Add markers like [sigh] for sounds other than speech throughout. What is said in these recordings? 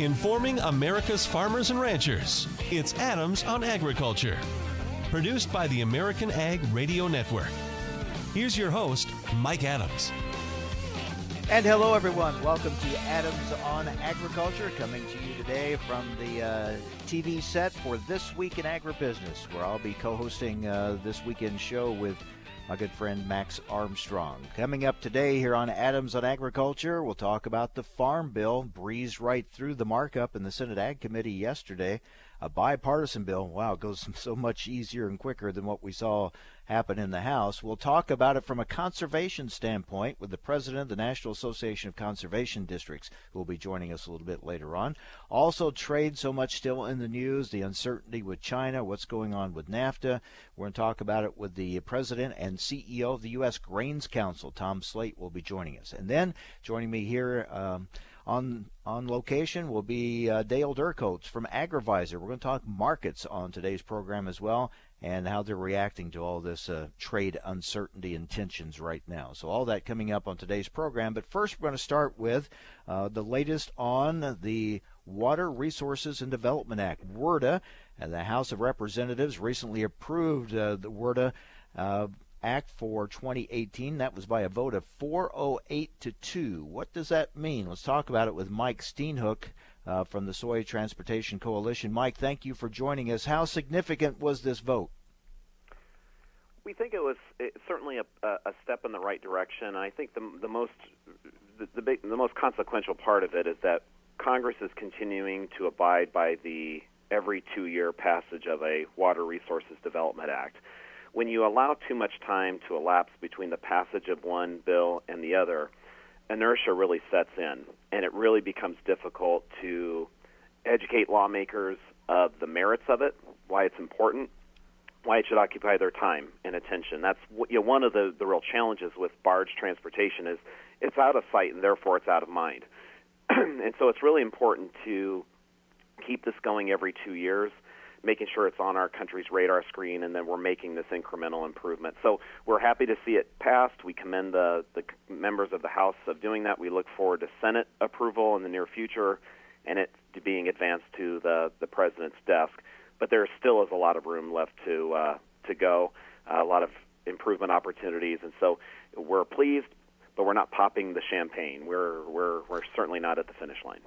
informing America's farmers and ranchers. It's Adams on Agriculture, produced by the American Ag Radio Network. Here's your host, Mike Adams. And hello, everyone. Welcome to Adams on Agriculture, coming to you today from the uh, TV set for This Week in Agribusiness, where I'll be co hosting uh, this weekend show with my good friend Max Armstrong. Coming up today here on Adams on Agriculture, we'll talk about the Farm Bill, breezed right through the markup in the Senate Ag Committee yesterday. A bipartisan bill. Wow, it goes [laughs] so much easier and quicker than what we saw happen in the House. We'll talk about it from a conservation standpoint with the president of the National Association of Conservation Districts, who will be joining us a little bit later on. Also, trade so much still in the news, the uncertainty with China, what's going on with NAFTA. We're going to talk about it with the president and CEO of the U.S. Grains Council, Tom Sleight, will be joining us. And then joining me here. Um, on on location will be uh, Dale Durchholz from AgriVisor. We're going to talk markets on today's program as well, and how they're reacting to all this uh, trade uncertainty and tensions right now. So, all that coming up on today's program. But first, we're going to start with uh, the latest on the Water Resources and Development Act, WRDA. And the House of Representatives recently approved uh, the WRDA. Uh, Act for 2018. That was by a vote of 408 to 2. What does that mean? Let's talk about it with Mike Steenhoek uh, from the Soy Transportation Coalition. Mike, thank you for joining us. How significant was this vote? We think it was certainly a, a, step in the right direction. I think the, the most the, the, big, the most consequential part of it is that Congress is continuing to abide by the every two year passage of a Water Resources Development Act. When you allow too much time to elapse between the passage of one bill and the other, inertia really sets in, and it really becomes difficult to educate lawmakers of the merits of it, why it's important, why it should occupy their time and attention. That's you know, one of the, the real challenges with barge transportation is it's out of sight and therefore it's out of mind. [clears throat] and so it's really important to keep this going every two years making sure it's on our country's radar screen, and then we're making this incremental improvement. So we're happy to see it passed. We commend the, the members of the House of doing that. We look forward to Senate approval in the near future and it being advanced to the, the president's desk. But there still is a lot of room left to uh, to go, uh, a lot of improvement opportunities, and so we're pleased, but we're not popping the champagne. We're we're we're certainly not at the finish line.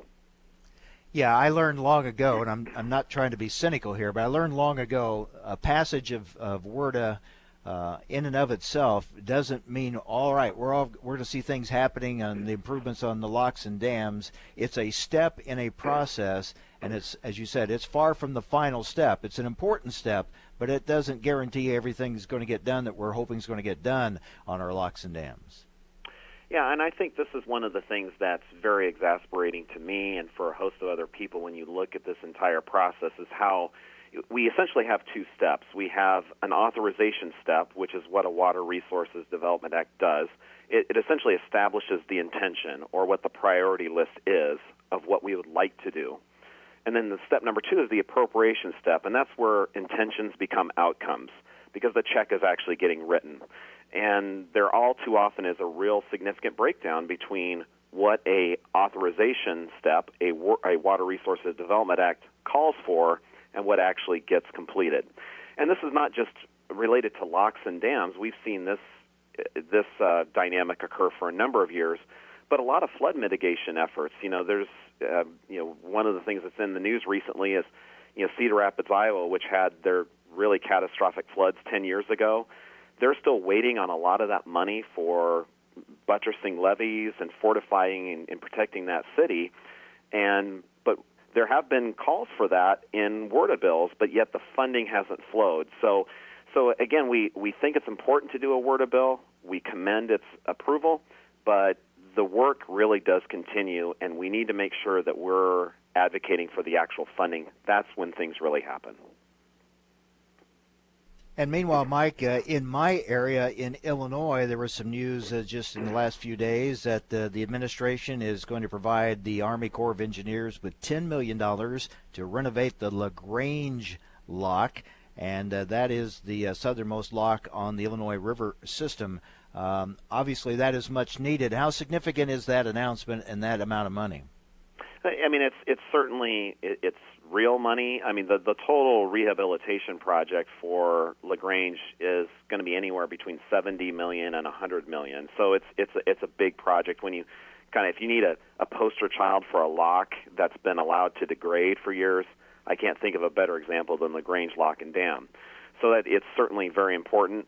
Yeah, I learned long ago, and I'm I'm not trying to be cynical here, but I learned long ago a passage of of WRDA uh, in and of itself doesn't mean all right. We're all we're going to see things happening on the improvements on the locks and dams. It's a step in a process, and it's as you said, it's far from the final step. It's an important step, but it doesn't guarantee everything's going to get done that we're hoping is going to get done on our locks and dams. Yeah, and I think this is one of the things that's very exasperating to me and for a host of other people when you look at this entire process is how we essentially have two steps. We have an authorization step, which is what a Water Resources Development Act does. It, it essentially establishes the intention or what the priority list is of what we would like to do. And then the step number two is the appropriation step, and that's where intentions become outcomes because the check is actually getting written and there all too often is a real significant breakdown between what a authorization step, a, a Water Resources Development Act calls for, and what actually gets completed. And this is not just related to locks and dams. We've seen this this uh, dynamic occur for a number of years, but a lot of flood mitigation efforts. You know, there's uh, you know one of the things that's in the news recently is you know Cedar Rapids, Iowa, which had their really catastrophic floods 10 years ago they're still waiting on a lot of that money for buttressing levees and fortifying and, and protecting that city. And but there have been calls for that in WRDA bills, but yet the funding hasn't flowed. So, so again, we we think it's important to do a WRDA bill. We commend its approval, but the work really does continue, and we need to make sure that we're advocating for the actual funding. That's when things really happen. And meanwhile, Mike, uh, in my area in Illinois, there was some news uh, just in the last few days that uh, the administration is going to provide the Army Corps of Engineers with $10 million to renovate the LaGrange lock, and uh, that is the uh, southernmost lock on the Illinois River system. Um, obviously, that is much needed. How significant is that announcement and that amount of money? I mean, it's it's certainly it, it's real money. I mean, the the total rehabilitation project for LaGrange is going to be anywhere between 70 million and 100 million. So it's it's a, it's a big project. When you kind of if you need a, a poster child for a lock that's been allowed to degrade for years, I can't think of a better example than LaGrange Lock and Dam. So that it's certainly very important.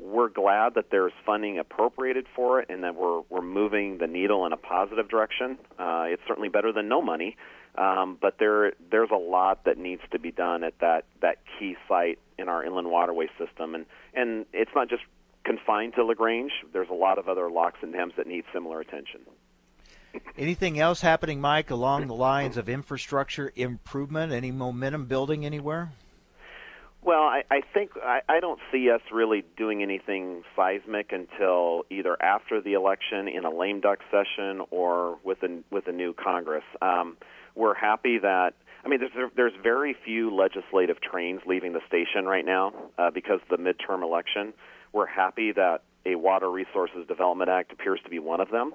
We're glad that there's funding appropriated for it and that we're we're moving the needle in a positive direction. Uh, it's certainly better than no money. Um, but there there's a lot that needs to be done at that that key site in our inland waterway system, and and it's not just confined to LaGrange. There's a lot of other locks and dams that need similar attention. Anything else happening, Mike, along the lines of infrastructure improvement? Any momentum building anywhere? Well, I, I think I, I don't see us really doing anything seismic until either after the election in a lame duck session or with a with a new Congress. Um, we're happy that I mean, there's there's very few legislative trains leaving the station right now uh, because of the midterm election. We're happy that a Water Resources Development Act appears to be one of them.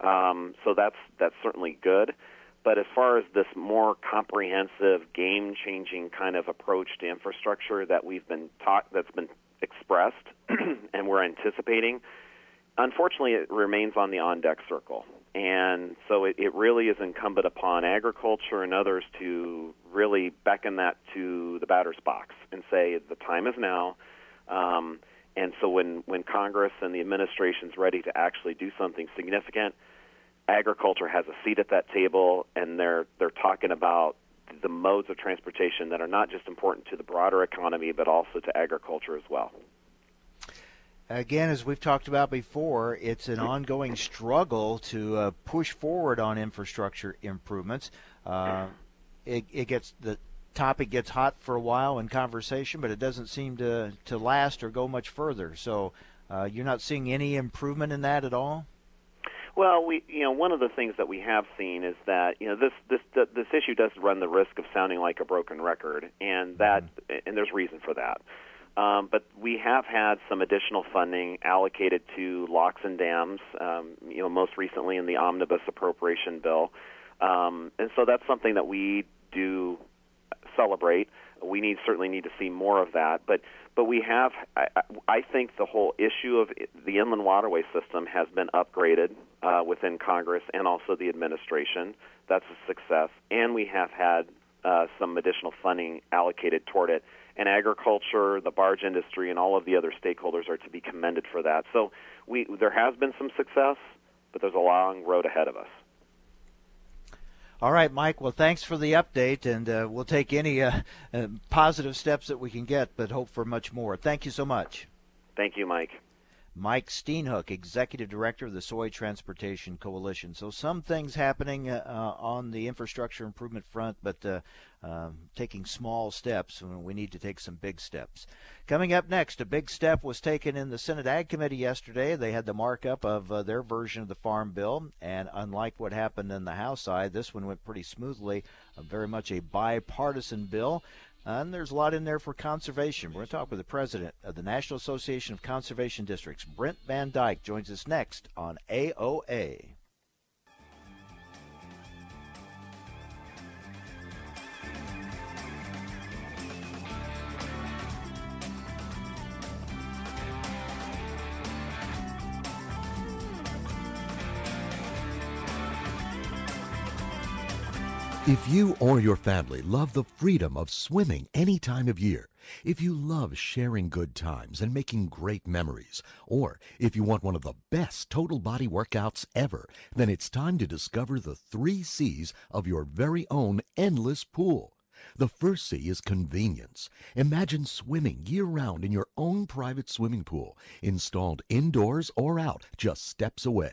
Um, so that's that's certainly good. But as far as this more comprehensive, game-changing kind of approach to infrastructure that we've been taught, that's been expressed, [clears throat] and we're anticipating, unfortunately, it remains on the on-deck circle. And so it, it really is incumbent upon agriculture and others to really beckon that to the batter's box and say the time is now. Um, and so when, when Congress and the administration is ready to actually do something significant, agriculture has a seat at that table, and they're they're talking about the modes of transportation that are not just important to the broader economy, but also to agriculture as well again, as we've talked about before, it's an ongoing struggle to uh, push forward on infrastructure improvements. Uh, it, it, gets the topic gets hot for a while in conversation, but it doesn't seem to to last or go much further. So, uh, you're not seeing any improvement in that at all. Well, we you know one of the things that we have seen is that you know this this this issue does run the risk of sounding like a broken record, and that mm-hmm. and there's reason for that. Um, but we have had some additional funding allocated to locks and dams, um, you know, most recently in the omnibus appropriation bill. Um, and so that's something that we do celebrate. We need certainly need to see more of that, but but we have. I, I think the whole issue of the inland waterway system has been upgraded uh, within Congress and also the administration. That's a success, and we have had uh, some additional funding allocated toward it and agriculture, the barge industry, and all of the other stakeholders are to be commended for that. So we there has been some success, but there's a long road ahead of us. All right, Mike. Well, thanks for the update, and uh, we'll take any uh, uh, positive steps that we can get, but hope for much more. Thank you so much. Thank you, Mike. Mike Steenhoek, Executive Director of the Soy Transportation Coalition. So, some things happening uh, uh, on the infrastructure improvement front, but uh, um, taking small steps. We need to take some big steps. Coming up next, a big step was taken in the Senate Ag Committee yesterday. They had the markup of uh, their version of the Farm Bill, and unlike what happened in the House side, this one went pretty smoothly. very much a bipartisan bill. And there's a lot in there for conservation. We're going to talk with the president of the National Association of Conservation Districts, Brent Van Dyke, joins us next on AOA. If you or your family love the freedom of swimming any time of year, if you love sharing good times and making great memories, or if you want one of the best total body workouts ever, then it's time to discover the three C's of your very own endless pool. The first C is convenience. Imagine swimming year round in your own private swimming pool, installed indoors or out, just steps away.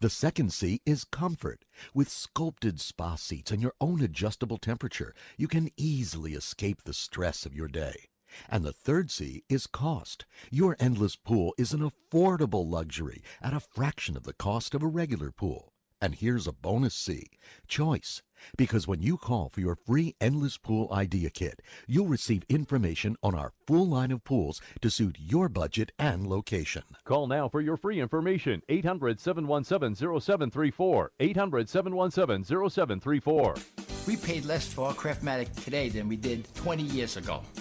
The second C is comfort. With sculpted spa seats and your own adjustable temperature, you can easily escape the stress of your day. And the third C is cost. Your endless pool is an affordable luxury at a fraction of the cost of a regular pool. And here's a bonus C choice. Because when you call for your free Endless Pool Idea Kit, you'll receive information on our full line of pools to suit your budget and location. Call now for your free information 800 717 0734. 800 717 0734. We paid less for our Craftmatic today than we did 20 years ago.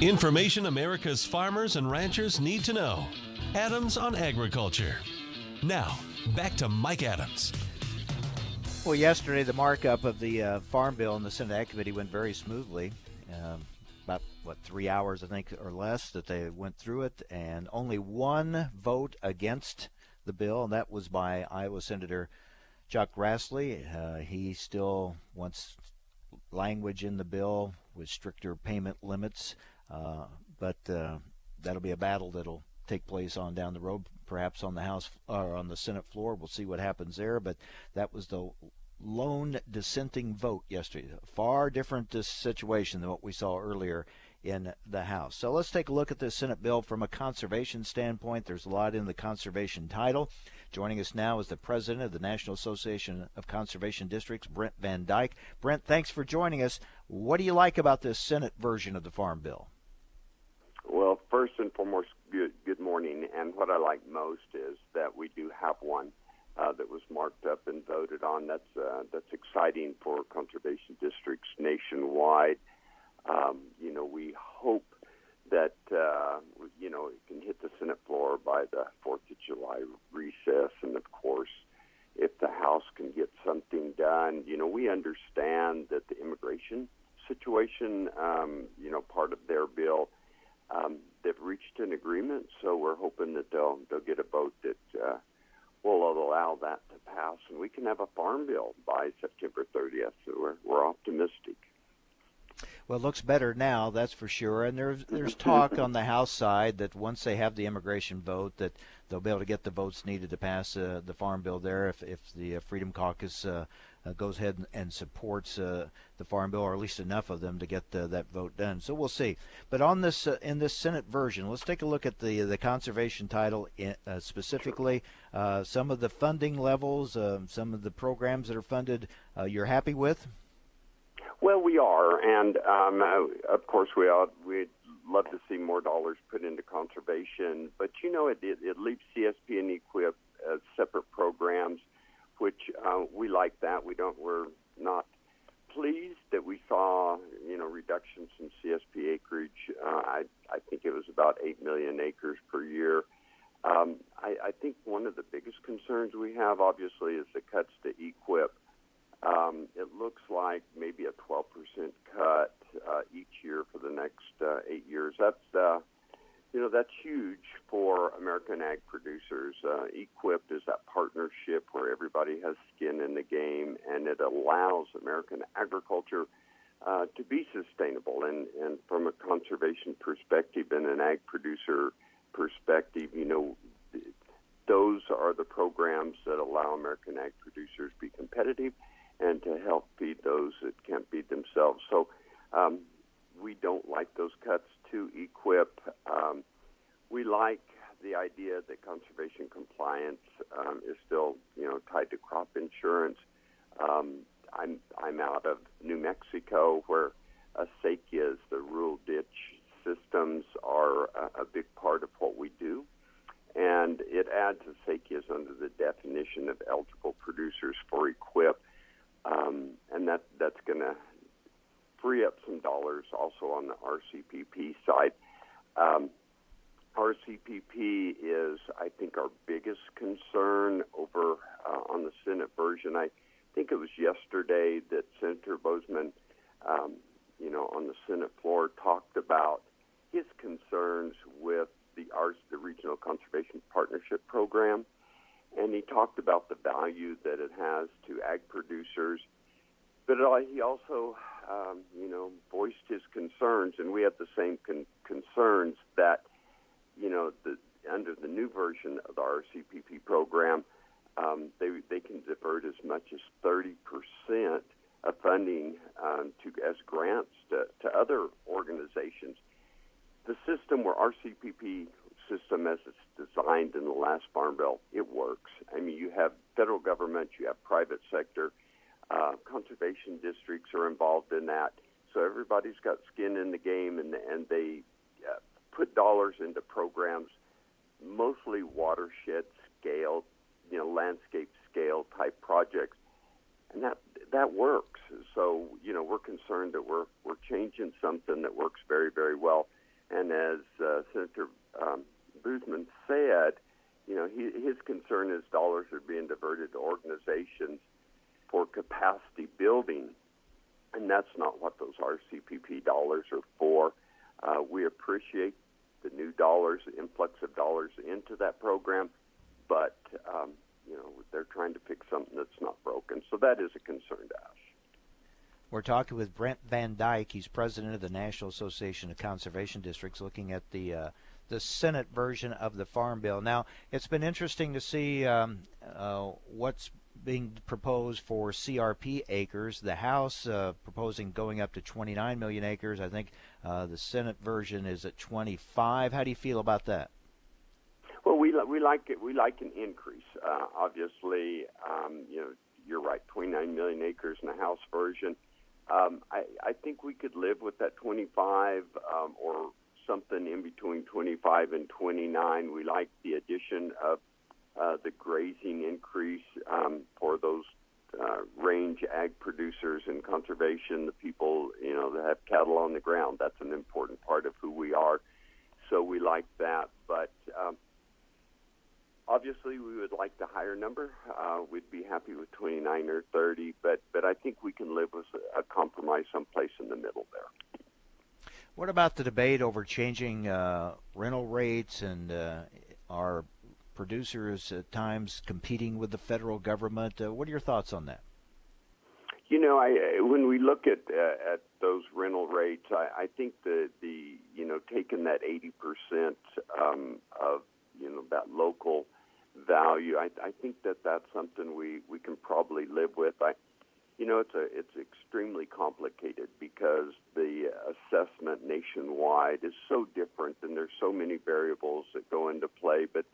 Information America's farmers and ranchers need to know. Adams on Agriculture. Now, back to Mike Adams. Well, yesterday the markup of the uh, Farm Bill in the Senate Ag Committee went very smoothly. Um, about, what, three hours, I think, or less that they went through it, and only one vote against the bill, and that was by Iowa Senator Chuck Grassley. Uh, he still wants language in the bill with stricter payment limits. Uh, but uh, that'll be a battle that'll take place on down the road, perhaps on the House or on the Senate floor. We'll see what happens there. But that was the lone dissenting vote yesterday. A far different situation than what we saw earlier in the House. So let's take a look at this Senate bill from a conservation standpoint. There's a lot in the conservation title. Joining us now is the president of the National Association of Conservation Districts, Brent Van Dyke. Brent, thanks for joining us. What do you like about this Senate version of the Farm Bill? First and foremost, good, good morning. And what I like most is that we do have one uh, that was marked up and voted on. That's uh, that's exciting for conservation districts nationwide. Um, you know, we hope that uh, you know it can hit the Senate floor by the Fourth of July recess, and of course, if the House can get something done, you know, we understand that the immigration situation, um, you know, part of their bill um, they've reached an agreement, so we're hoping that they'll they'll get a vote that uh, will allow that to pass, and we can have a farm bill by September 30th. So we're we're optimistic. Well, it looks better now, that's for sure. And there's there's talk on the House side that once they have the immigration vote, that they'll be able to get the votes needed to pass uh, the farm bill there. If if the uh, Freedom Caucus uh, goes ahead and, and supports uh, the farm bill, or at least enough of them to get uh, that vote done. So we'll see. But on this uh, in this Senate version, let's take a look at the the conservation title in, uh, specifically. Uh, some of the funding levels, some of the programs that are funded. you're happy with? Well, we are, and um, of course we are. We'd love to see more dollars put into conservation, but you know, it, it, it leaves CSP and EQIP as separate programs which uh, we like that. We don't. We're not pleased that we saw you know reductions in CSP acreage. Uh, I I think it was about eight million acres per year. Um, I, I think one of the biggest concerns we have, obviously, is the cuts to EQIP um, it looks like maybe a 12% cut uh, each year for the next uh, eight years. That's uh, you know that's huge for American ag producers. Uh, EQIP is that partnership where everybody has skin in the game, and it allows American agriculture uh, to be sustainable. And, and from a conservation perspective and an ag producer perspective, you know, those are the programs that allow American ag producers to be competitive and to help feed those that can't feed themselves. So um, we don't like those cuts to EQIP. Um, we like the idea that conservation compliance um, is still, you know, tied to crop insurance. Um, I'm I'm out of New Mexico, where acequias, the rural ditch systems, are a, a big part of what we do, and it adds acequias under the definition of eligible producers for EQIP, um, and that that's going to free up some dollars also on the RCPP side. Um, RCPP is, I think, our biggest concern over uh, on the Senate version. I think it was yesterday that Senator Boozman, um, you know, on the Senate floor talked about his concerns with the ARS, the Regional Conservation Partnership Program, and he talked about the value that it has to ag producers. But he also, um, you know, voiced his concerns, and we have the same con- concerns that, you know, the, under the new version of the RCPP program, um, they they can divert as much as 30 percent of funding um, to as grants to, to other organizations. The system where RCPP system as it's designed in the last farm bill, it works. I mean, you have federal government, you have private sector, uh, conservation districts are involved in that. So everybody's got skin in the game, and and they uh, put dollars into programs, mostly watershed scale you know landscape scale type projects, and that that works. So you know we're concerned that we're we're changing something that works very very well, and as uh, Senator um, Boozman said, you know he, his concern is dollars are being diverted to organizations for capacity building, and that's not what those RCPP dollars are for. Uh, we appreciate the new dollars, the influx of dollars into that program but um, you know they're trying to fix something that's not broken. So that is a concern to us. We're talking with Brent Van Dyke. He's president of the National Association of Conservation Districts, looking at the uh, the Senate version of the Farm Bill. Now, it's been interesting to see um, uh, what's being proposed for CRP acres. The House uh, proposing going up to 29 million acres. I think uh, the Senate version is at 25. How do you feel about that? Well, we we like it. We like an increase. Uh, obviously, um, you know, you're right. 29 million acres in the House version. Um, I, I think we could live with that 25 um, or something in between 25 and 29. We like the addition of uh, the grazing increase um, for those uh, range ag producers and conservation, the people you know that have cattle on the ground. That's an important part of who we are. So we like that, but um, Obviously, we would like the higher number. Uh, we'd be happy with 29 or 30, but but I think we can live with a compromise someplace in the middle there. What about the debate over changing uh, rental rates and uh, our producers at times competing with the federal government? Uh, what are your thoughts on that? You know, I, when we look at uh, at those rental rates, I, I think the the you know taking that 80 percent um, of you know that local value. I, I think that that's something we, we can probably live with. I, you know, it's a it's extremely complicated because the assessment nationwide is so different, and there's so many variables that go into play. But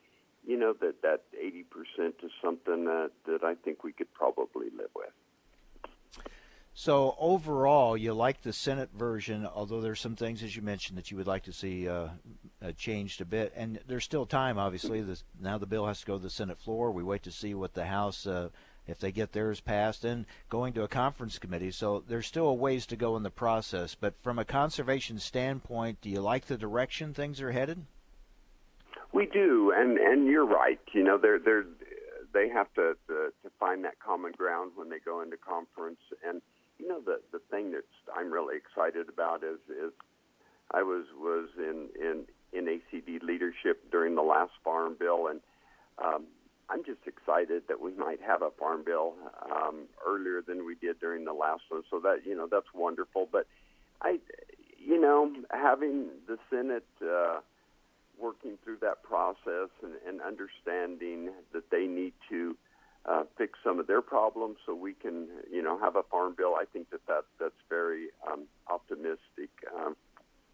you know that that 80% is something that that I think we could probably live with. So overall, you like the Senate version, although there's some things, as you mentioned, that you would like to see uh, uh, changed a bit. And there's still time, obviously. This, now the bill has to go to the Senate floor. We wait to see what the House, uh, if they get theirs passed, and going to a conference committee. So there's still a ways to go in the process. But from a conservation standpoint, do you like the direction things are headed? We do, and and you're right. You know, there there they have to, to to find that common ground when they go into conference. And you know, the the thing that I'm really excited about is is I was was in in in ACD leadership during the last farm bill, and um, I'm just excited that we might have a farm bill um, earlier than we did during the last one. So that you know that's wonderful. But I, you know, having the Senate. Uh, working through that process and, and understanding that they need to uh, fix some of their problems so we can, you know, have a farm bill. I think that, that that's very um, optimistic um,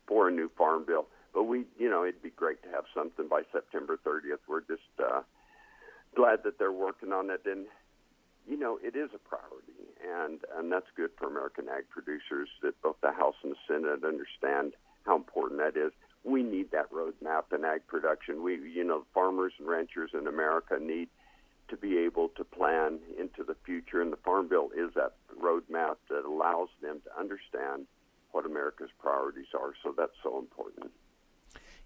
for a new farm bill. But we, you know, it'd be great to have something by September 30th. We're just uh, glad that they're working on it, and you know, it is a priority, and and that's good for American ag producers that both the House and the Senate understand how important that is we need that roadmap in ag production. We, you know, farmers and ranchers in America need to be able to plan into the future, and the Farm Bill is that roadmap that allows them to understand what America's priorities are. So that's so important.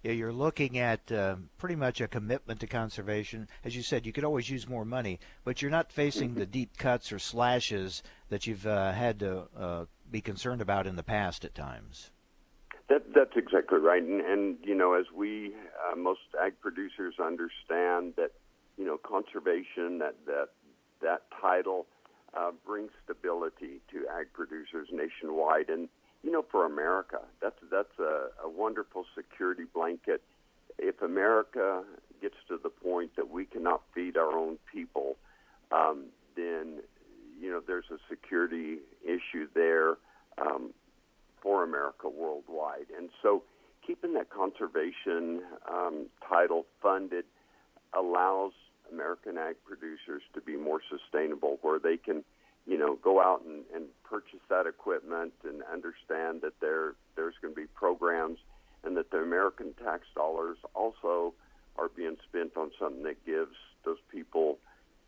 Yeah, you're looking at uh, pretty much a commitment to conservation. As you said, you could always use more money, but you're not facing the deep cuts or slashes that you've uh, had to uh, be concerned about in the past at times. That, that's exactly right, and, and you know, as we uh, most ag producers understand that, you know, conservation that that that title uh, brings stability to ag producers nationwide, and you know, for America, that's that's a, a wonderful security blanket. If America gets to the point that we cannot feed our own people, um, then you know there's a security issue there. Um, for America worldwide. And so keeping that conservation um, title funded allows American ag producers to be more sustainable, where they can, you know, go out and, and purchase that equipment and understand that there there's going to be programs and that the American tax dollars also are being spent on something that gives those people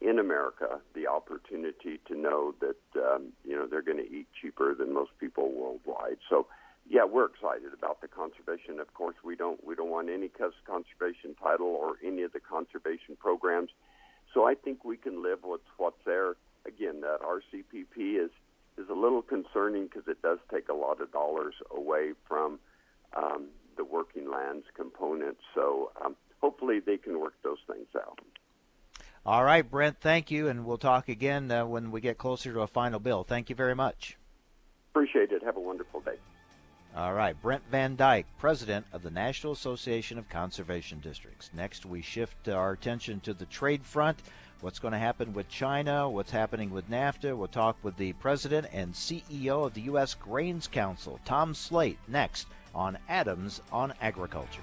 in America the opportunity to know that um, you know they're going to eat cheaper than most people worldwide. So, yeah, we're excited about the conservation. Of course, we don't we don't want any conservation title or any of the conservation programs. So I think we can live with what's there. Again, that RCPP is is a little concerning because it does take a lot of dollars away from um, the working lands component. So um, hopefully they can work those things out. All right, Brent, thank you, and we'll talk again uh, when we get closer to a final bill. Thank you very much. Appreciate it. Have a wonderful day. All right, Brent Van Dyke, president of the National Association of Conservation Districts. Next, we shift our attention to the trade front. What's going to happen with China? What's happening with NAFTA? We'll talk with the president and CEO of the U.S. Grains Council, Tom Sleight, next on Adams on Agriculture.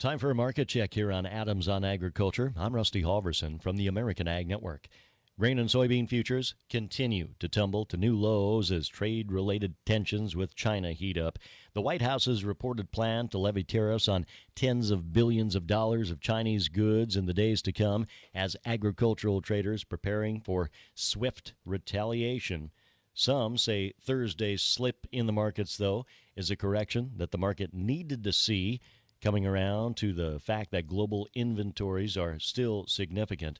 Time for a market check here on Adams on Agriculture. I'm Rusty Halverson from the American Ag Network. Grain and soybean futures continue to tumble to new lows as trade related tensions with China heat up. The White House's reported plan to levy tariffs on tens of billions of dollars of Chinese goods in the days to come as agricultural traders preparing for swift retaliation. Some say Thursday's slip in the markets, though, is a correction that the market needed to see coming around to the fact that global inventories are still significant.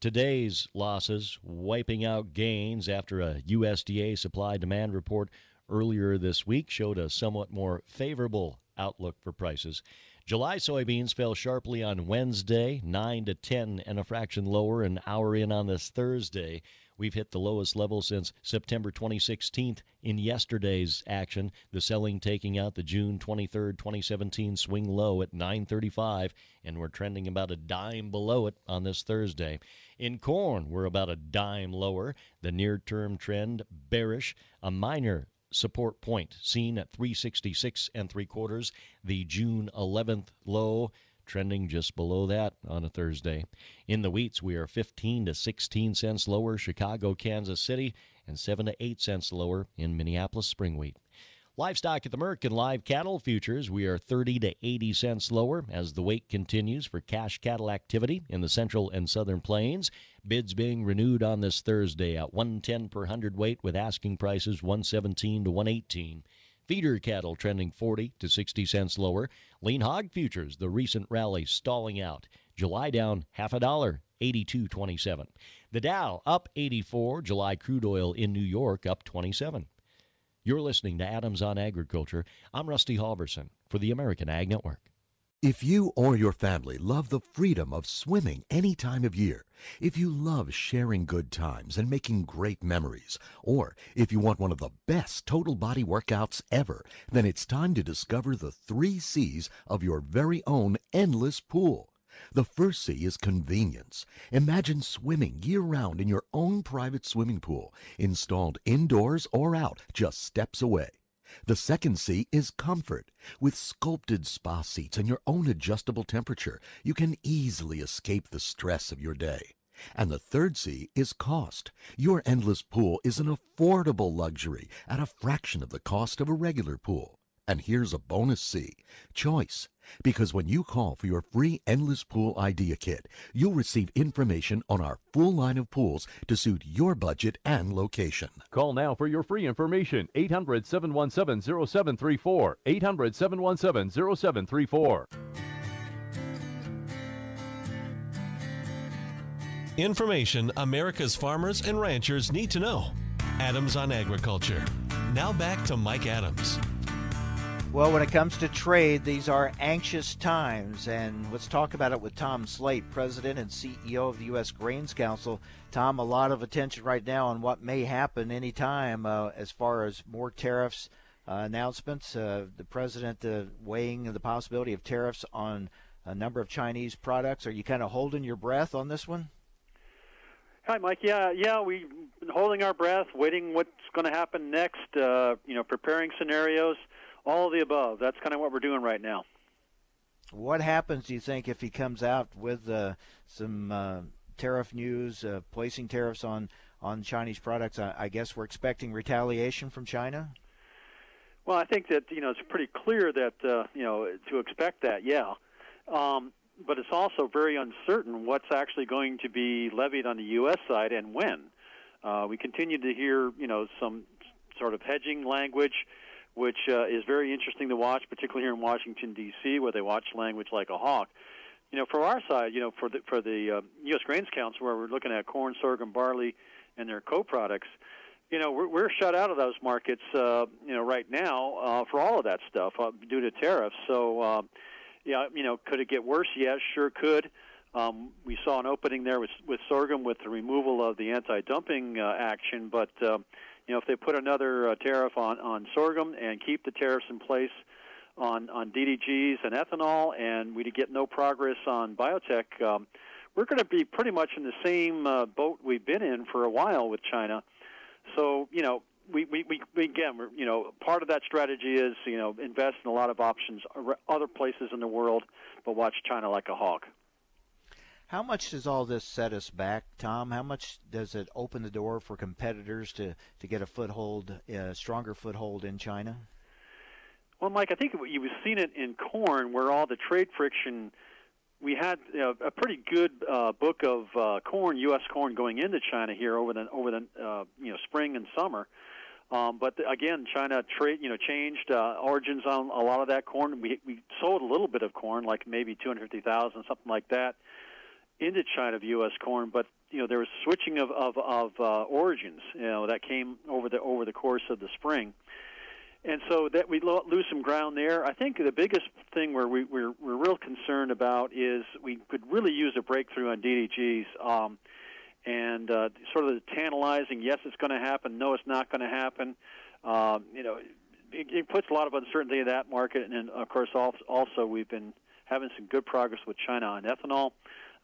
Today's losses wiping out gains after a USDA supply demand report earlier this week showed a somewhat more favorable outlook for prices. July soybeans fell sharply on Wednesday, 9 to 10 and a fraction lower an hour in on this Thursday. We've hit the lowest level since September 2016 in yesterday's action, the selling taking out the June 23, 2017 swing low at 935 and we're trending about a dime below it on this Thursday. In corn, we're about a dime lower. The near-term trend bearish, a minor support point seen at 366 and three quarters. The June 11th low trending just below that on a Thursday. In the wheats, we are 15 to 16 cents lower Chicago, Kansas City, and 7 to 8 cents lower in Minneapolis spring wheat. Livestock at the Merc and live cattle futures, we are 30 to 80 cents lower as the wait continues for cash cattle activity in the central and southern plains. Bids being renewed on this Thursday at 110 per hundredweight with asking prices 117 to 118. Feeder cattle trending 40 to 60 cents lower. Lean hog futures, the recent rally stalling out. July down half a dollar, 82.27. The Dow up 84. July crude oil in New York up 27. You're listening to Adams on Agriculture. I'm Rusty Halverson for the American Ag Network. If you or your family love the freedom of swimming any time of year, if you love sharing good times and making great memories, or if you want one of the best total body workouts ever, then it's time to discover the three C's of your very own endless pool. The first C is convenience. Imagine swimming year round in your own private swimming pool, installed indoors or out, just steps away. The second C is comfort. With sculpted spa seats and your own adjustable temperature, you can easily escape the stress of your day. And the third C is cost. Your endless pool is an affordable luxury at a fraction of the cost of a regular pool. And here's a bonus C choice. Because when you call for your free Endless Pool Idea Kit, you'll receive information on our full line of pools to suit your budget and location. Call now for your free information 800 717 0734. 800 717 0734. Information America's farmers and ranchers need to know. Adams on Agriculture. Now back to Mike Adams. Well, when it comes to trade, these are anxious times, and let's talk about it with Tom Sleight, President and CEO of the U.S. Grains Council. Tom, a lot of attention right now on what may happen anytime uh, as far as more tariffs uh, announcements. Uh, the president uh, weighing the possibility of tariffs on a number of Chinese products. Are you kind of holding your breath on this one? Hi, Mike. Yeah, yeah, we've been holding our breath, waiting what's going to happen next. Uh, you know, preparing scenarios all of the above. That's kind of what we're doing right now. What happens, do you think, if he comes out with uh, some uh, tariff news, uh, placing tariffs on, on Chinese products? I, I, guess we're expecting retaliation from China. Well, I think that you know it's pretty clear that uh, you know to expect that, yeah. Um, but it's also very uncertain what's actually going to be levied on the U.S. side and when. Uh, we continue to hear you know some sort of hedging language which uh, is very interesting to watch, particularly here in Washington D.C., where they watch language like a hawk. You know, for our side, you know, for the for the uh, U.S. Grains Council, where we're looking at corn, sorghum, barley, and their co-products, you know, we're, we're shut out of those markets, uh, you know, right now uh, for all of that stuff uh, due to tariffs. So, uh, yeah, you know, could it get worse? Yes, sure could. Um, we saw an opening there with, with sorghum with the removal of the anti-dumping uh, action, but uh, you know, if they put another uh, tariff on, on sorghum and keep the tariffs in place on, on DDGs and ethanol, and we get no progress on biotech, um, we're going to be pretty much in the same uh, boat we've been in for a while with China. So, you know, we, we, we again, we're, you know, part of that strategy is, you know, invest in a lot of options other places in the world, but watch China like a hawk. How much does all this set us back, Tom? How much does it open the door for competitors to, to get a foothold, a stronger foothold in China? Well, Mike, I think you've seen it in corn, where all the trade friction. We had you know, a pretty good uh, book of uh, corn, U.S. corn, going into China here over the over the uh, you know spring and summer. Um, but the, again, China trade you know changed uh, origins on a lot of that corn. We we sold a little bit of corn, like maybe 250,000, something like that into China of U.S. corn, but you know there was switching of of, of uh, origins. You know that came over the over the course of the spring. and so that we lo- lose some ground there. I think the biggest thing where we, we're we're real concerned about is we could really use a breakthrough on DDGs. Um, and uh, sort of the tantalizing, yes, it's going to happen, no, it's not going to happen. Um, you know, it, it puts a lot of uncertainty in that market, and, and of course, also we've been having some good progress with China on ethanol.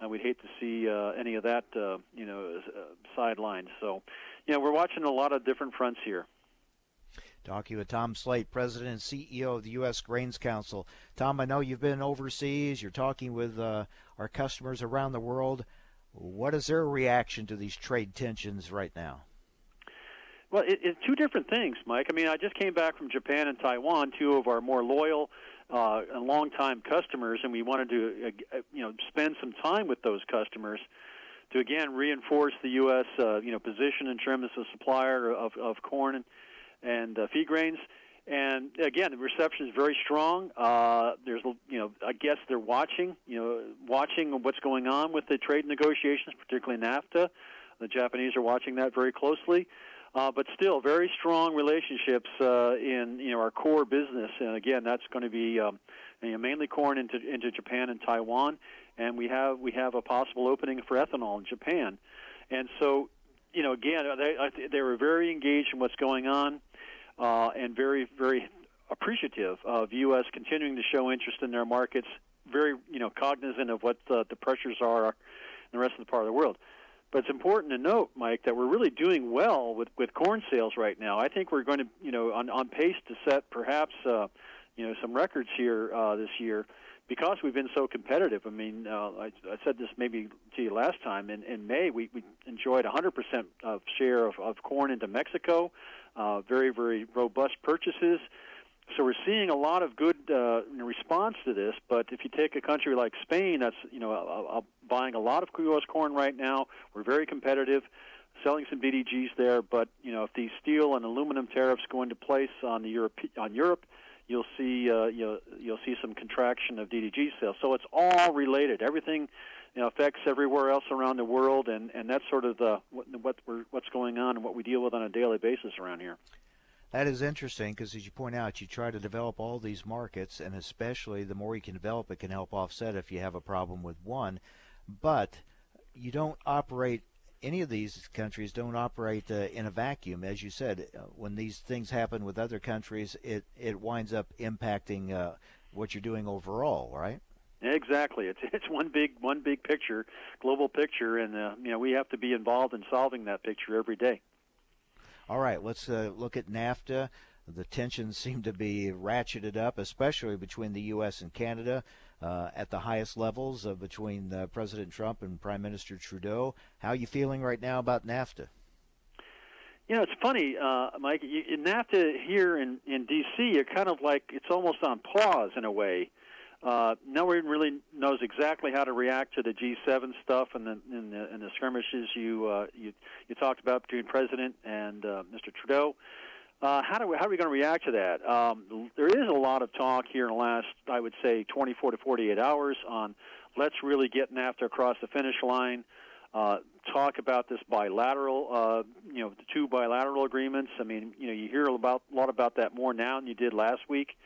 And we'd hate to see uh, any of that, uh, you know, uh, sidelined. So, you know, we're watching a lot of different fronts here. Talking with Tom Sleight, President and CEO of the U.S. Grains Council. Tom, I know you've been overseas. You're talking with uh, our customers around the world. What is their reaction to these trade tensions right now? Well, it, it's two different things, Mike. I mean, I just came back from Japan and Taiwan, two of our more loyal uh, and longtime customers, and we wanted to, uh, you know, spend some time with those customers to again reinforce the U.S. Uh, you know position in terms of supplier of, of corn and, and uh, feed grains. And again, the reception is very strong. Uh, there's, you know, I guess they're watching, you know, watching what's going on with the trade negotiations, particularly NAFTA. The Japanese are watching that very closely. Uh, but still, very strong relationships uh, in you know our core business, and again, that's going to be um, you know, mainly corn into into Japan and Taiwan, and we have we have a possible opening for ethanol in Japan, and so you know again they they were very engaged in what's going on uh, and very, very appreciative of U.S. continuing to show interest in their markets, very, you know, cognizant of what the, the pressures are in the rest of the part of the world. But it's important to note, Mike, that we're really doing well with, with corn sales right now. I think we're going to, you know, on, on pace to set perhaps, uh, you know, some records here uh, this year because we've been so competitive. I mean, uh, I, I said this maybe to you last time. In, in May, we, we enjoyed 100% of share of, of corn into Mexico uh, very, very robust purchases. So we're seeing a lot of good uh, response to this. But if you take a country like Spain, that's you know uh, uh, buying a lot of U.S. corn right now. We're very competitive, selling some DDGs there. But you know if these steel and aluminum tariffs go into place on the Europe on Europe, you'll see uh, you'll you'll see some contraction of DDG sales. So it's all related. Everything you know, affects everywhere else around the world, and, and that's sort of the what, what we're, what's going on and what we deal with on a daily basis around here. That is interesting because, as you point out, you try to develop all these markets, and especially the more you can develop, it can help offset if you have a problem with one. But you don't operate any of these countries don't operate uh, in a vacuum. As you said, uh, when these things happen with other countries, it it winds up impacting uh, what you're doing overall, right? Exactly. It's [laughs] it's one big one big picture, global picture, and uh, you know we have to be involved in solving that picture every day. All right, let's uh, look at NAFTA. The tensions [laughs] seem to be ratcheted up, especially between the U.S. and Canada. Uh, at the highest levels uh, between uh, President Trump and Prime Minister Trudeau. How are you feeling right now about NAFTA? You know, it's funny, uh, Mike. You, NAFTA here in in D.C., you're kind of like it's almost on pause in a way. Uh, no one really knows exactly how to react to the G7 stuff and the, and the, and the skirmishes you, uh, you you talked about between President and uh, Mr. Trudeau. Uh, how, do we, how are we going to react to that? Um, there is a lot of talk here in the last, I would say, 24 to 48 hours on let's really get NAFTA across the finish line. Uh, talk about this bilateral, uh, you know, the two bilateral agreements. I mean, you know, you hear about a lot about that more now than you did last week.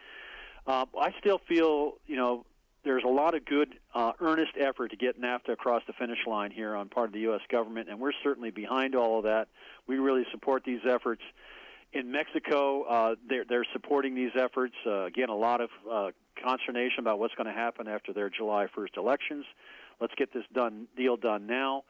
Uh, I still feel, you know, there's a lot of good, uh, earnest effort to get NAFTA across the finish line here on part of the U.S. government, and we're certainly behind all of that. We really support these efforts. In Mexico, uh, they're, they're supporting these efforts. Uh, again, a lot of uh, consternation about what's going to happen after their July 1st elections. Let's get this done, deal done now.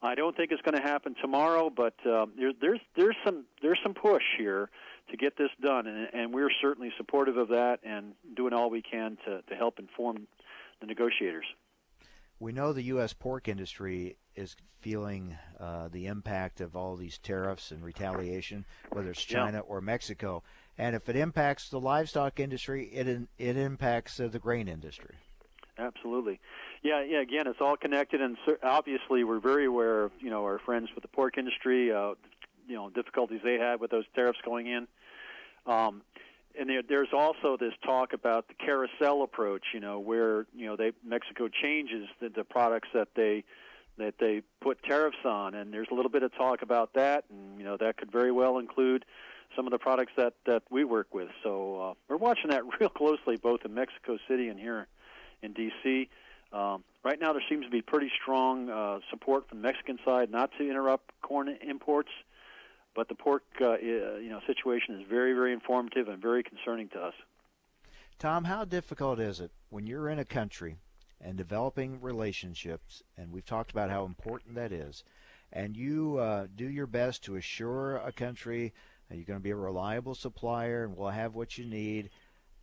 I don't think it's going to happen tomorrow, but um, there, there's there's some there's some push here to get this done, and, and we're certainly supportive of that and doing all we can to, to help inform the negotiators. We know the U.S. pork industry is feeling uh, the impact of all these tariffs and retaliation, whether it's China yeah. or Mexico. And if it impacts the livestock industry, it in, it impacts uh, the grain industry. Absolutely, yeah, yeah. Again, it's all connected, and obviously, we're very aware of you know our friends with the pork industry, uh, you know difficulties they had with those tariffs going in. Um, and there, there's also this talk about the carousel approach, you know, where you know they Mexico changes the, the products that they that they put tariffs on, and there's a little bit of talk about that, and you know that could very well include some of the products that that we work with. So uh, we're watching that [laughs] real closely, both in Mexico City and here in D.C. Um, right now, there seems to be pretty strong uh, support from the Mexican side not to interrupt corn imports, but the pork uh, you know situation is very, very informative and very concerning to us. Tom, how difficult is it when you're in a country and developing relationships, and we've talked about how important that is, and you uh, do your best to assure a country you're going to be a reliable supplier and we'll have what you need,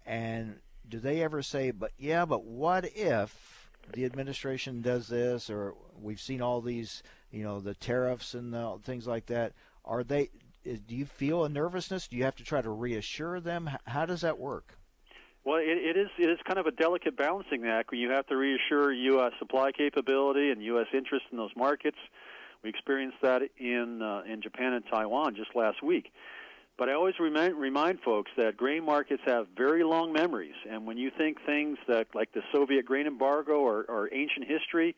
and do they ever say, but yeah, but what if the administration does this, or we've seen all these, you know, the tariffs and the, things like that? Are they? Do you feel a nervousness? Do you have to try to reassure them? How does that work? Well, it, it is it is kind of a delicate balancing act when you have to reassure U.S. supply capability and U.S. interest in those markets. We experienced that in uh, in Japan and Taiwan just last week. But I always remind, remind folks that grain markets have very long memories, and when you think things that like the Soviet grain embargo or, or ancient history,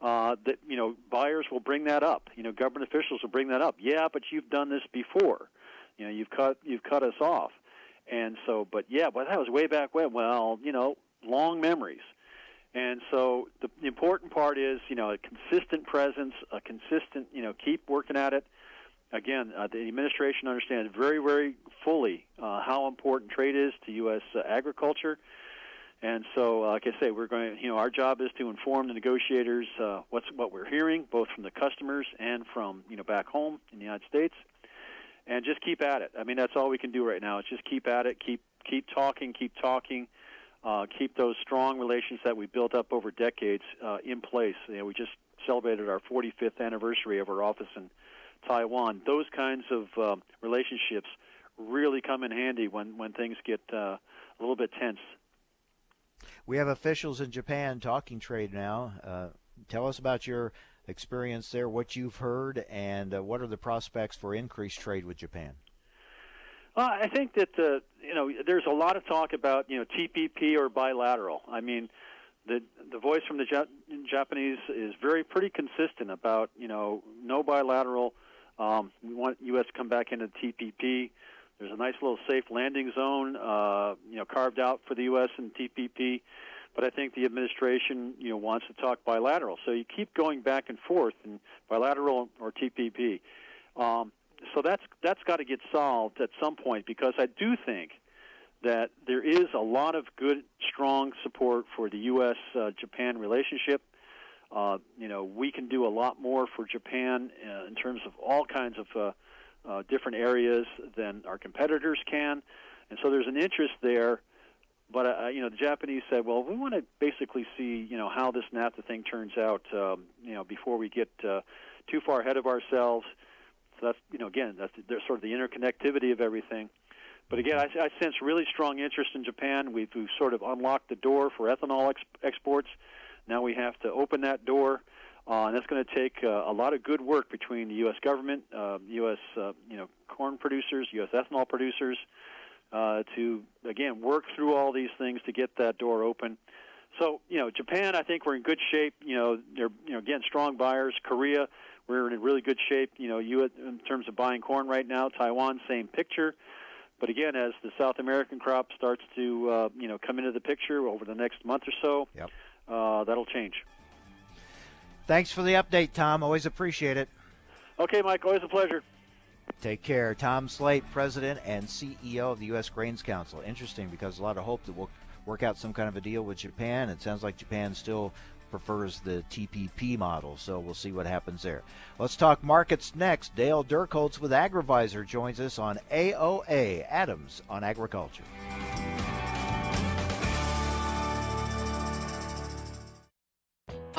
uh, that you know buyers will bring that up. You know, government officials will bring that up. Yeah, but you've done this before. You know, you've cut you've cut us off. And so, but yeah, but that was way back when. Well, you know, long memories. And so the, important part is, you know, a consistent presence, a consistent, you know, keep working at it. Again, uh, the administration understands very, very fully uh, how important trade is to U.S. Uh, agriculture. And so, uh, like I say, we're going. You know, our job is to inform the negotiators uh, what's what we're hearing, both from the customers and from you know back home in the United States and just keep at it. I mean, that's all we can do right now. Is just keep at it, keep keep talking, keep talking, uh, keep those strong relations that we built up over decades uh, in place. You know, we just celebrated our 45th anniversary of our office in Taiwan. Those kinds of uh, relationships really come in handy when when things get uh, a little bit tense. We have officials in Japan talking trade now. Uh, tell us about your experience there, what you've heard, and uh, what are the prospects for increased trade with Japan? Well, I think that uh, you know there's a lot of talk about you know TPP or bilateral. I mean, the the voice from the Japanese is very pretty consistent about you know no bilateral. Um, we want U.S. to come back into TPP. There's a nice little safe landing zone, uh, you know, carved out for the U.S. and TPP but I think the administration, you know, wants to talk bilateral. So you keep going back and forth in bilateral or TPP. Um, so that's that's got to get solved at some point because I do think that there is a lot of good, strong support for the U.S.-Japan uh, relationship. Uh, you know, we can do a lot more for Japan uh, in terms of all kinds of uh, different areas than our competitors can, and so there's an interest there but uh, you know, the Japanese said, "Well, we want to basically see, you know, how this NAFTA thing turns out, um, you know, before we get uh, too far ahead of ourselves." So that's, you know, again, that's there's sort of the interconnectivity of everything. But again, I, I sense really strong interest in Japan. We've, we've sort of unlocked the door for ethanol ex- exports. Now we have to open that door, uh, and that's going to take uh, a lot of good work between the U.S. government, uh, U.S. Uh, you know, corn producers, U.S. ethanol producers uh, to again work through all these things to get that door open. So you know, Japan, I think we're in good shape. You know, they're you know again strong buyers. Korea, we're in really good shape. You know, you in terms of buying corn right now. Taiwan, same picture. But again, as the South American crop starts to uh, you know come into the picture over the next month or so, yep. uh, that'll change. Thanks for the update, Tom. Always appreciate it. Okay, Mike. Always a pleasure. Take care. Tom Sleight, President and CEO of the U.S. Grains Council. Interesting because a lot of hope that we'll work out some kind of a deal with Japan. It sounds like Japan still prefers the TPP model, so we'll see what happens there. Let's talk markets next. Dale Durchholz with AgriVisor joins us on AOA Adams on Agriculture.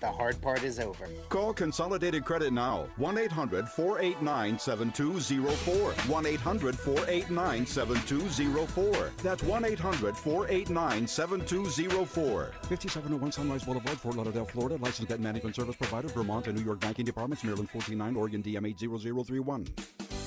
the hard part is over. Call Consolidated Credit now. 1 800 489 7204. 1 800 489 7204. That's 1 800 489 7204. 5701 Sunrise Boulevard, Fort Lauderdale, Florida. Licensed debt management service provider, Vermont and New York banking departments, Maryland 149, Oregon DM 80031.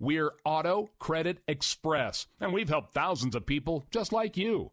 We're Auto Credit Express, and we've helped thousands of people just like you.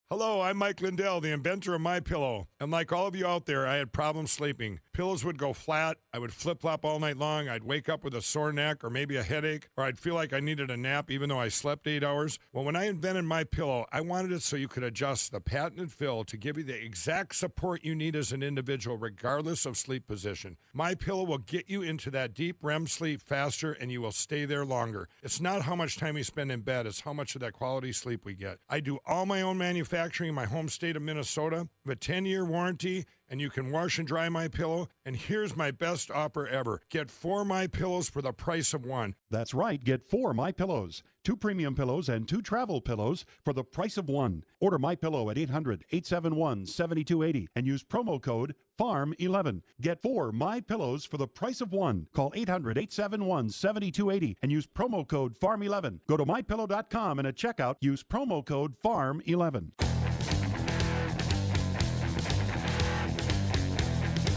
Hello, I'm Mike Lindell, the inventor of My Pillow. And like all of you out there, I had problems sleeping. Pillows would go flat. I would flip flop all night long. I'd wake up with a sore neck or maybe a headache, or I'd feel like I needed a nap even though I slept eight hours. Well, when I invented My Pillow, I wanted it so you could adjust the patented fill to give you the exact support you need as an individual, regardless of sleep position. My Pillow will get you into that deep REM sleep faster, and you will stay there longer. It's not how much time we spend in bed; it's how much of that quality sleep we get. I do all my own manufacturing in my home state of Minnesota. A 10 year warranty and you can wash and dry my pillow. And here's my best offer ever. Get four my pillows for the price of one. That's right, get four my pillows. Two premium pillows and two travel pillows for the price of one. Order my pillow at 800-871-7280 and use promo code FARM11. Get four my pillows for the price of one. Call 800-871-7280 and use promo code FARM11. Go to mypillow.com and at checkout use promo code FARM11.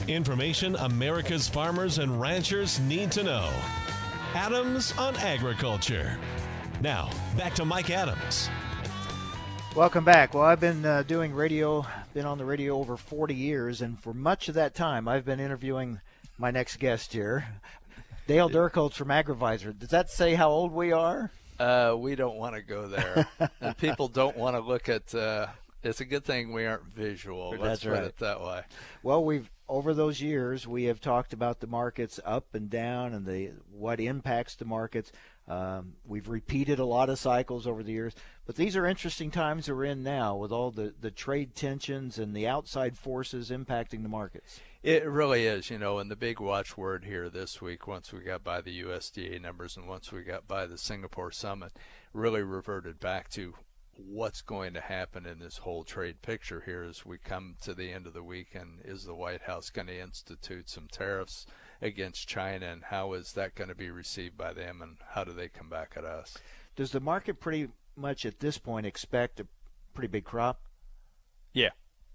Information America's farmers and ranchers need to know. Adams on Agriculture. Now, back to Mike Adams. Welcome back. Well, I've been uh, doing radio, been on the radio over 40 years, and for much of that time, I've been interviewing my next guest here, Dale Durchholz from AgriVisor. Does that say how old we are? Uh, we don't want to go there, [laughs] and people don't want to look at uh, it's a good thing we aren't visual. Let's That's put right. it that way. Well, we've over those years we have talked about the markets up and down and the what impacts the markets. Um, we've repeated a lot of cycles over the years, but these are interesting times we're in now with all the, the trade tensions and the outside forces impacting the markets. It really is, you know, and the big watchword here this week, once we got by the USDA numbers and once we got by the Singapore summit, really reverted back to what's going to happen in this whole trade picture here as we come to the end of the week and is the White House going to institute some tariffs against China and how is that going to be received by them and how do they come back at us? Does the market pretty much at this point expect a pretty big crop? Yeah.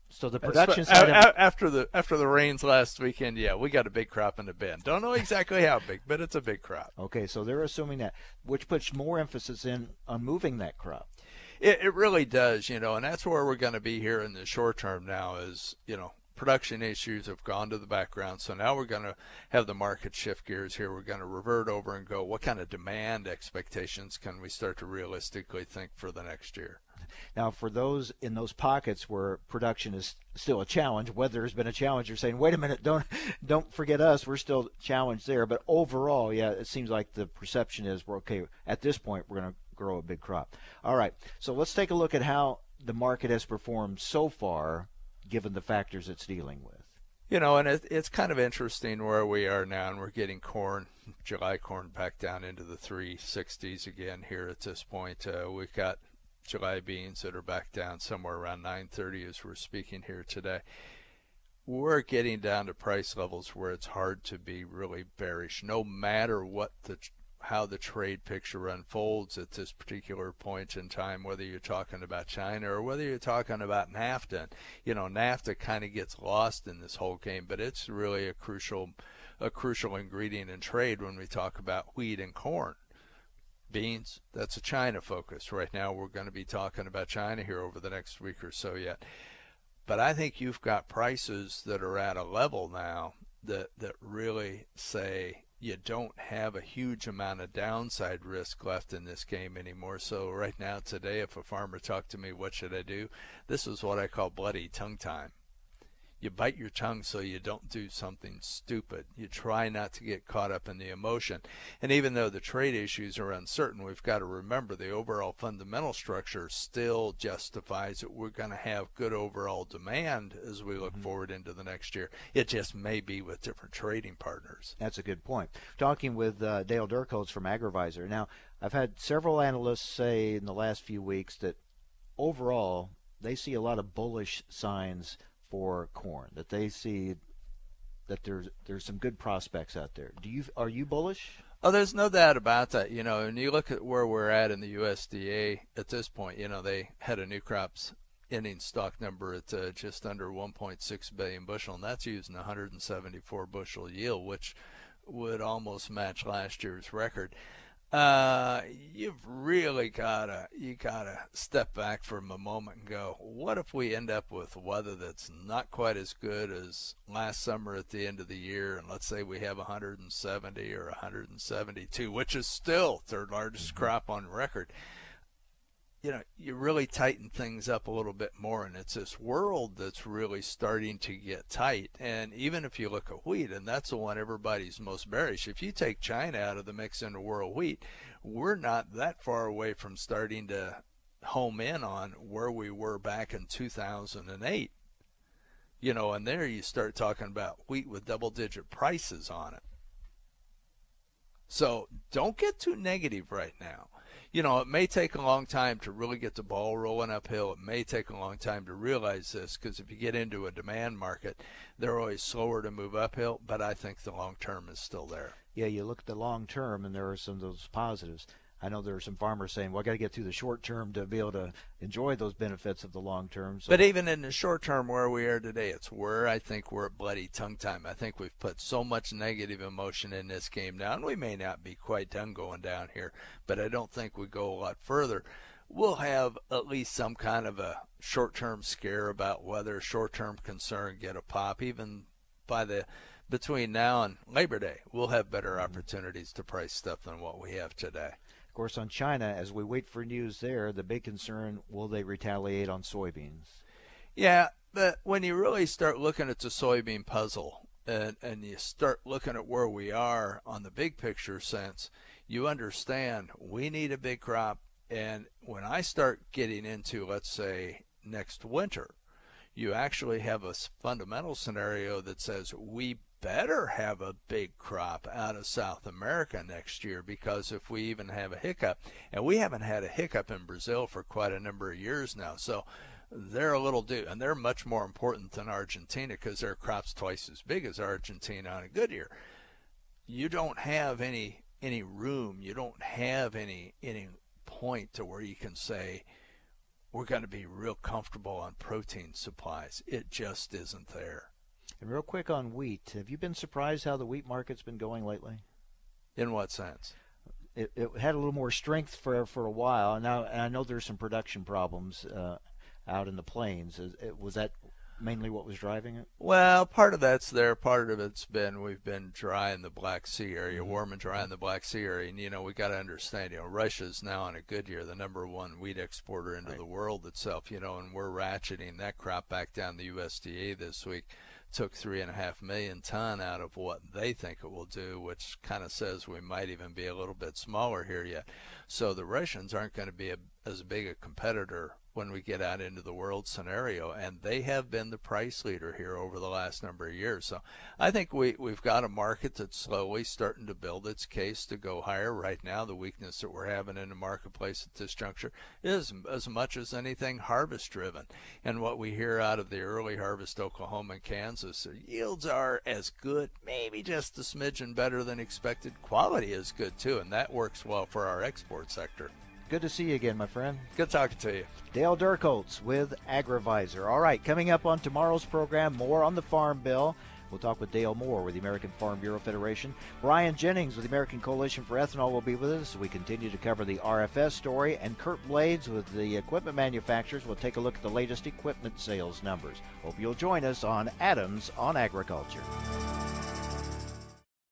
So the production A- side of- after the after the rains last weekend, yeah, we got a big crop in the bin. Don't know exactly how big, but it's a big crop. Okay, so they're assuming that, which puts more emphasis in on moving that crop. It, it really does, you know, and that's where we're going to be here in the short term now is, you know, production issues have gone to the background. So now we're going to have the market shift gears here. We're going to revert over and go, what kind of demand expectations can we start to realistically think for the next year? Now, for those in those pockets where production is still a challenge, weather has been a challenge. You're saying, wait a minute, don't don't forget us. We're still challenged there. But overall, yeah, it seems like the perception is we're okay at this point. We're going to grow a big crop. All right, so let's take a look at how the market has performed so far, given the factors it's dealing with. You know, and it, it's kind of interesting where we are now, and we're getting corn, July corn, back down into the 360s again here at this point. Uh, we've got July beans that are back down somewhere around 9:30 as we're speaking here today. We're getting down to price levels where it's hard to be really bearish, no matter what the how the trade picture unfolds at this particular point in time, whether you're talking about China or whether you're talking about NAFTA. You know, NAFTA kind of gets lost in this whole game, but it's really a crucial, a crucial ingredient in trade when we talk about wheat and corn. Beans, that's a China focus. Right now, we're going to be talking about China here over the next week or so yet. But I think you've got prices that are at a level now that, that really say you don't have a huge amount of downside risk left in this game anymore. So right now, today, if a farmer talked to me, what should I do? This is what I call bloody tongue time. You bite your tongue so you don't do something stupid. You try not to get caught up in the emotion. And even though the trade issues are uncertain, we've got to remember the overall fundamental structure still justifies that we're going to have good overall demand as we look forward into the next year. It just may be with different trading partners. That's a good point. Talking with uh, Dale Durchholz from AgriVisor. Now, I've had several analysts say in the last few weeks that overall they see a lot of bullish signs for corn. That they see that there's there's some good prospects out there. Do you are you bullish? Oh, there's no doubt about that. You know, and you look at where we're at in the USDA at this point. You know, they had a new crops ending stock number at uh, just under 1.6 billion bushel, and that's using 174 bushel yield, which would almost match last year's record. Uh, you've really gotta you gotta step back from a moment and go, what if we end up with weather that's not quite as good as last summer at the end of the year, and let's say we have 170 or 172, which is still third largest crop on record you know, you really tighten things up a little bit more, and it's this world that's really starting to get tight. And even if you look at wheat, and that's the one everybody's most bearish, if you take China out of the mix into world wheat, we're not that far away from starting to home in on where we were back in 2008. You know, and there you start talking about wheat with double digit prices on it. So don't get too negative right now you know, it may take a long time to really get the ball rolling uphill. It may take a long time to realize this because if you get into a demand market, they're always slower to move uphill. But I think the long term is still there. Yeah, you look at the long term, and there are some of those positives. I know there are some farmers saying, "Well, I got to get through the short term to be able to enjoy those benefits of the long term." So. But even in the short term, where we are today, it's where I think we're at bloody tongue time. I think we've put so much negative emotion in this game now, and we may not be quite done going down here, but I don't think we go a lot further. We'll have at least some kind of a short-term scare about whether short-term concern get a pop, even by the between now and Labor Day. We'll have better mm-hmm. opportunities to price stuff than what we have today. Course, on China, as we wait for news there, the big concern will they retaliate on soybeans? Yeah, but when you really start looking at the soybean puzzle and, and you start looking at where we are on the big picture sense, you understand we need a big crop. And when I start getting into, let's say, next winter, you actually have a fundamental scenario that says we better have a big crop out of South America next year because if we even have a hiccup, and we haven't had a hiccup in Brazil for quite a number of years now, so they're a little due, and they're much more important than Argentina because their crop's twice as big as Argentina on a good year. You don't have any any room. You don't have any any point to where you can say we're going to be real comfortable on protein supplies. It just isn't there. And real quick on wheat, have you been surprised how the wheat market's been going lately? In what sense? It, it had a little more strength for for a while, and now and I know there's some production problems uh, out in the plains. Was that mainly what was driving it? Well, part of that's there. Part of it's been we've been dry in the Black Sea area, mm-hmm. warm and dry in the Black Sea area. And you know we got to understand, you know, Russia's now in a good year, the number one wheat exporter into right. the world itself. You know, and we're ratcheting that crop back down the USDA this week took three and a half million ton out of what they think it will do, which kind of says we might even be a little bit smaller here yet. So the Russians aren't going to be a, as big a competitor when we get out into the world scenario. And they have been the price leader here over the last number of years. So I think we, we've got a market that's slowly starting to build its case to go higher. Right now, the weakness that we're having in the marketplace at this juncture is as much as anything harvest driven. And what we hear out of the early harvest Oklahoma and Kansas, yields are as good, maybe just a smidgen better than expected. Quality is good too, and that works well for our export sector. Good to see you again, my friend. Good talking to you. Dale Durchholz with AgriVisor. All right, coming up on tomorrow's program, more on the Farm Bill. We'll talk with Dale Moore with the American Farm Bureau Federation. Brian Jennings with the American Coalition for Ethanol will be with us. We continue to cover the RFS story, and Curt Blades with the equipment manufacturers will take a look at the latest equipment sales numbers. Hope you'll join us on Adams on Agriculture.